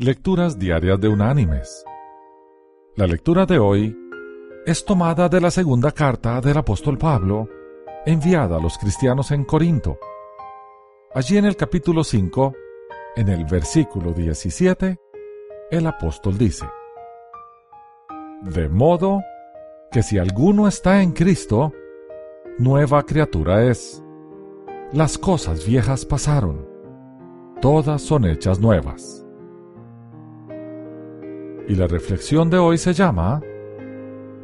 Lecturas Diarias de Unánimes. La lectura de hoy es tomada de la segunda carta del apóstol Pablo, enviada a los cristianos en Corinto. Allí en el capítulo 5, en el versículo 17, el apóstol dice, De modo que si alguno está en Cristo, nueva criatura es. Las cosas viejas pasaron, todas son hechas nuevas. Y la reflexión de hoy se llama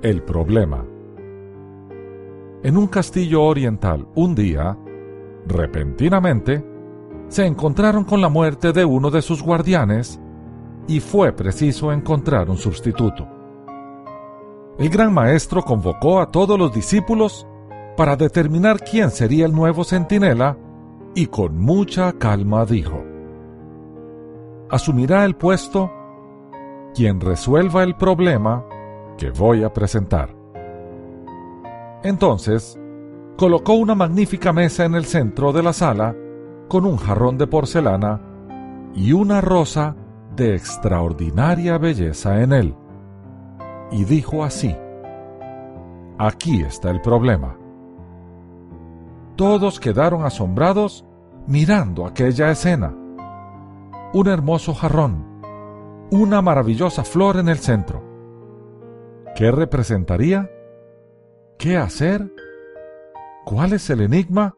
El problema. En un castillo oriental, un día, repentinamente, se encontraron con la muerte de uno de sus guardianes y fue preciso encontrar un sustituto. El gran maestro convocó a todos los discípulos para determinar quién sería el nuevo centinela y con mucha calma dijo, Asumirá el puesto quien resuelva el problema que voy a presentar. Entonces, colocó una magnífica mesa en el centro de la sala con un jarrón de porcelana y una rosa de extraordinaria belleza en él. Y dijo así, Aquí está el problema. Todos quedaron asombrados mirando aquella escena. Un hermoso jarrón, una maravillosa flor en el centro. ¿Qué representaría? ¿Qué hacer? ¿Cuál es el enigma?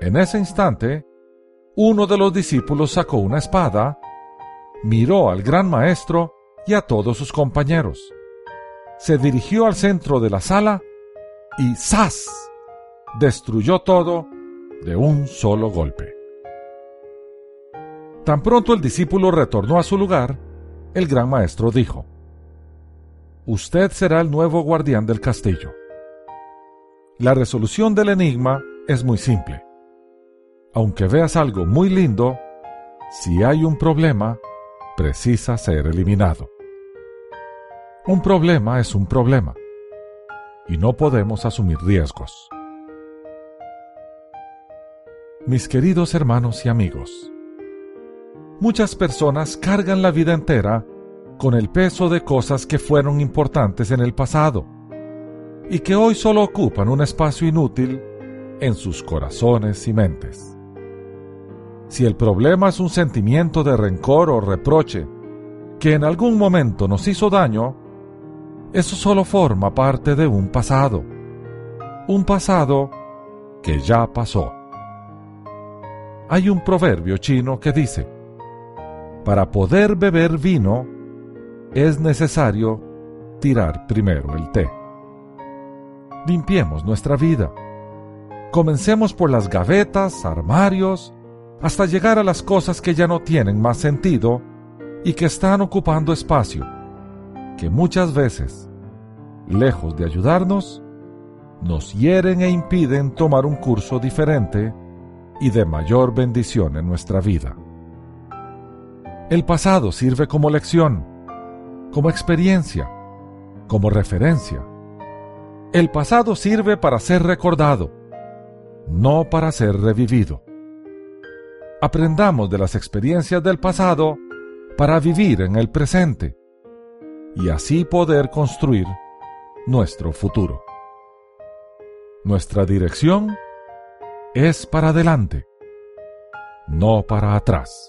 En ese instante, uno de los discípulos sacó una espada, miró al gran maestro y a todos sus compañeros. Se dirigió al centro de la sala y ¡zas! destruyó todo de un solo golpe. Tan pronto el discípulo retornó a su lugar, el gran maestro dijo, Usted será el nuevo guardián del castillo. La resolución del enigma es muy simple. Aunque veas algo muy lindo, si hay un problema, precisa ser eliminado. Un problema es un problema, y no podemos asumir riesgos. Mis queridos hermanos y amigos, muchas personas cargan la vida entera con el peso de cosas que fueron importantes en el pasado y que hoy solo ocupan un espacio inútil en sus corazones y mentes. Si el problema es un sentimiento de rencor o reproche que en algún momento nos hizo daño, eso solo forma parte de un pasado, un pasado que ya pasó. Hay un proverbio chino que dice, para poder beber vino es necesario tirar primero el té. Limpiemos nuestra vida. Comencemos por las gavetas, armarios, hasta llegar a las cosas que ya no tienen más sentido y que están ocupando espacio, que muchas veces, lejos de ayudarnos, nos hieren e impiden tomar un curso diferente y de mayor bendición en nuestra vida. El pasado sirve como lección, como experiencia, como referencia. El pasado sirve para ser recordado, no para ser revivido. Aprendamos de las experiencias del pasado para vivir en el presente y así poder construir nuestro futuro. Nuestra dirección es para adelante, no para atrás.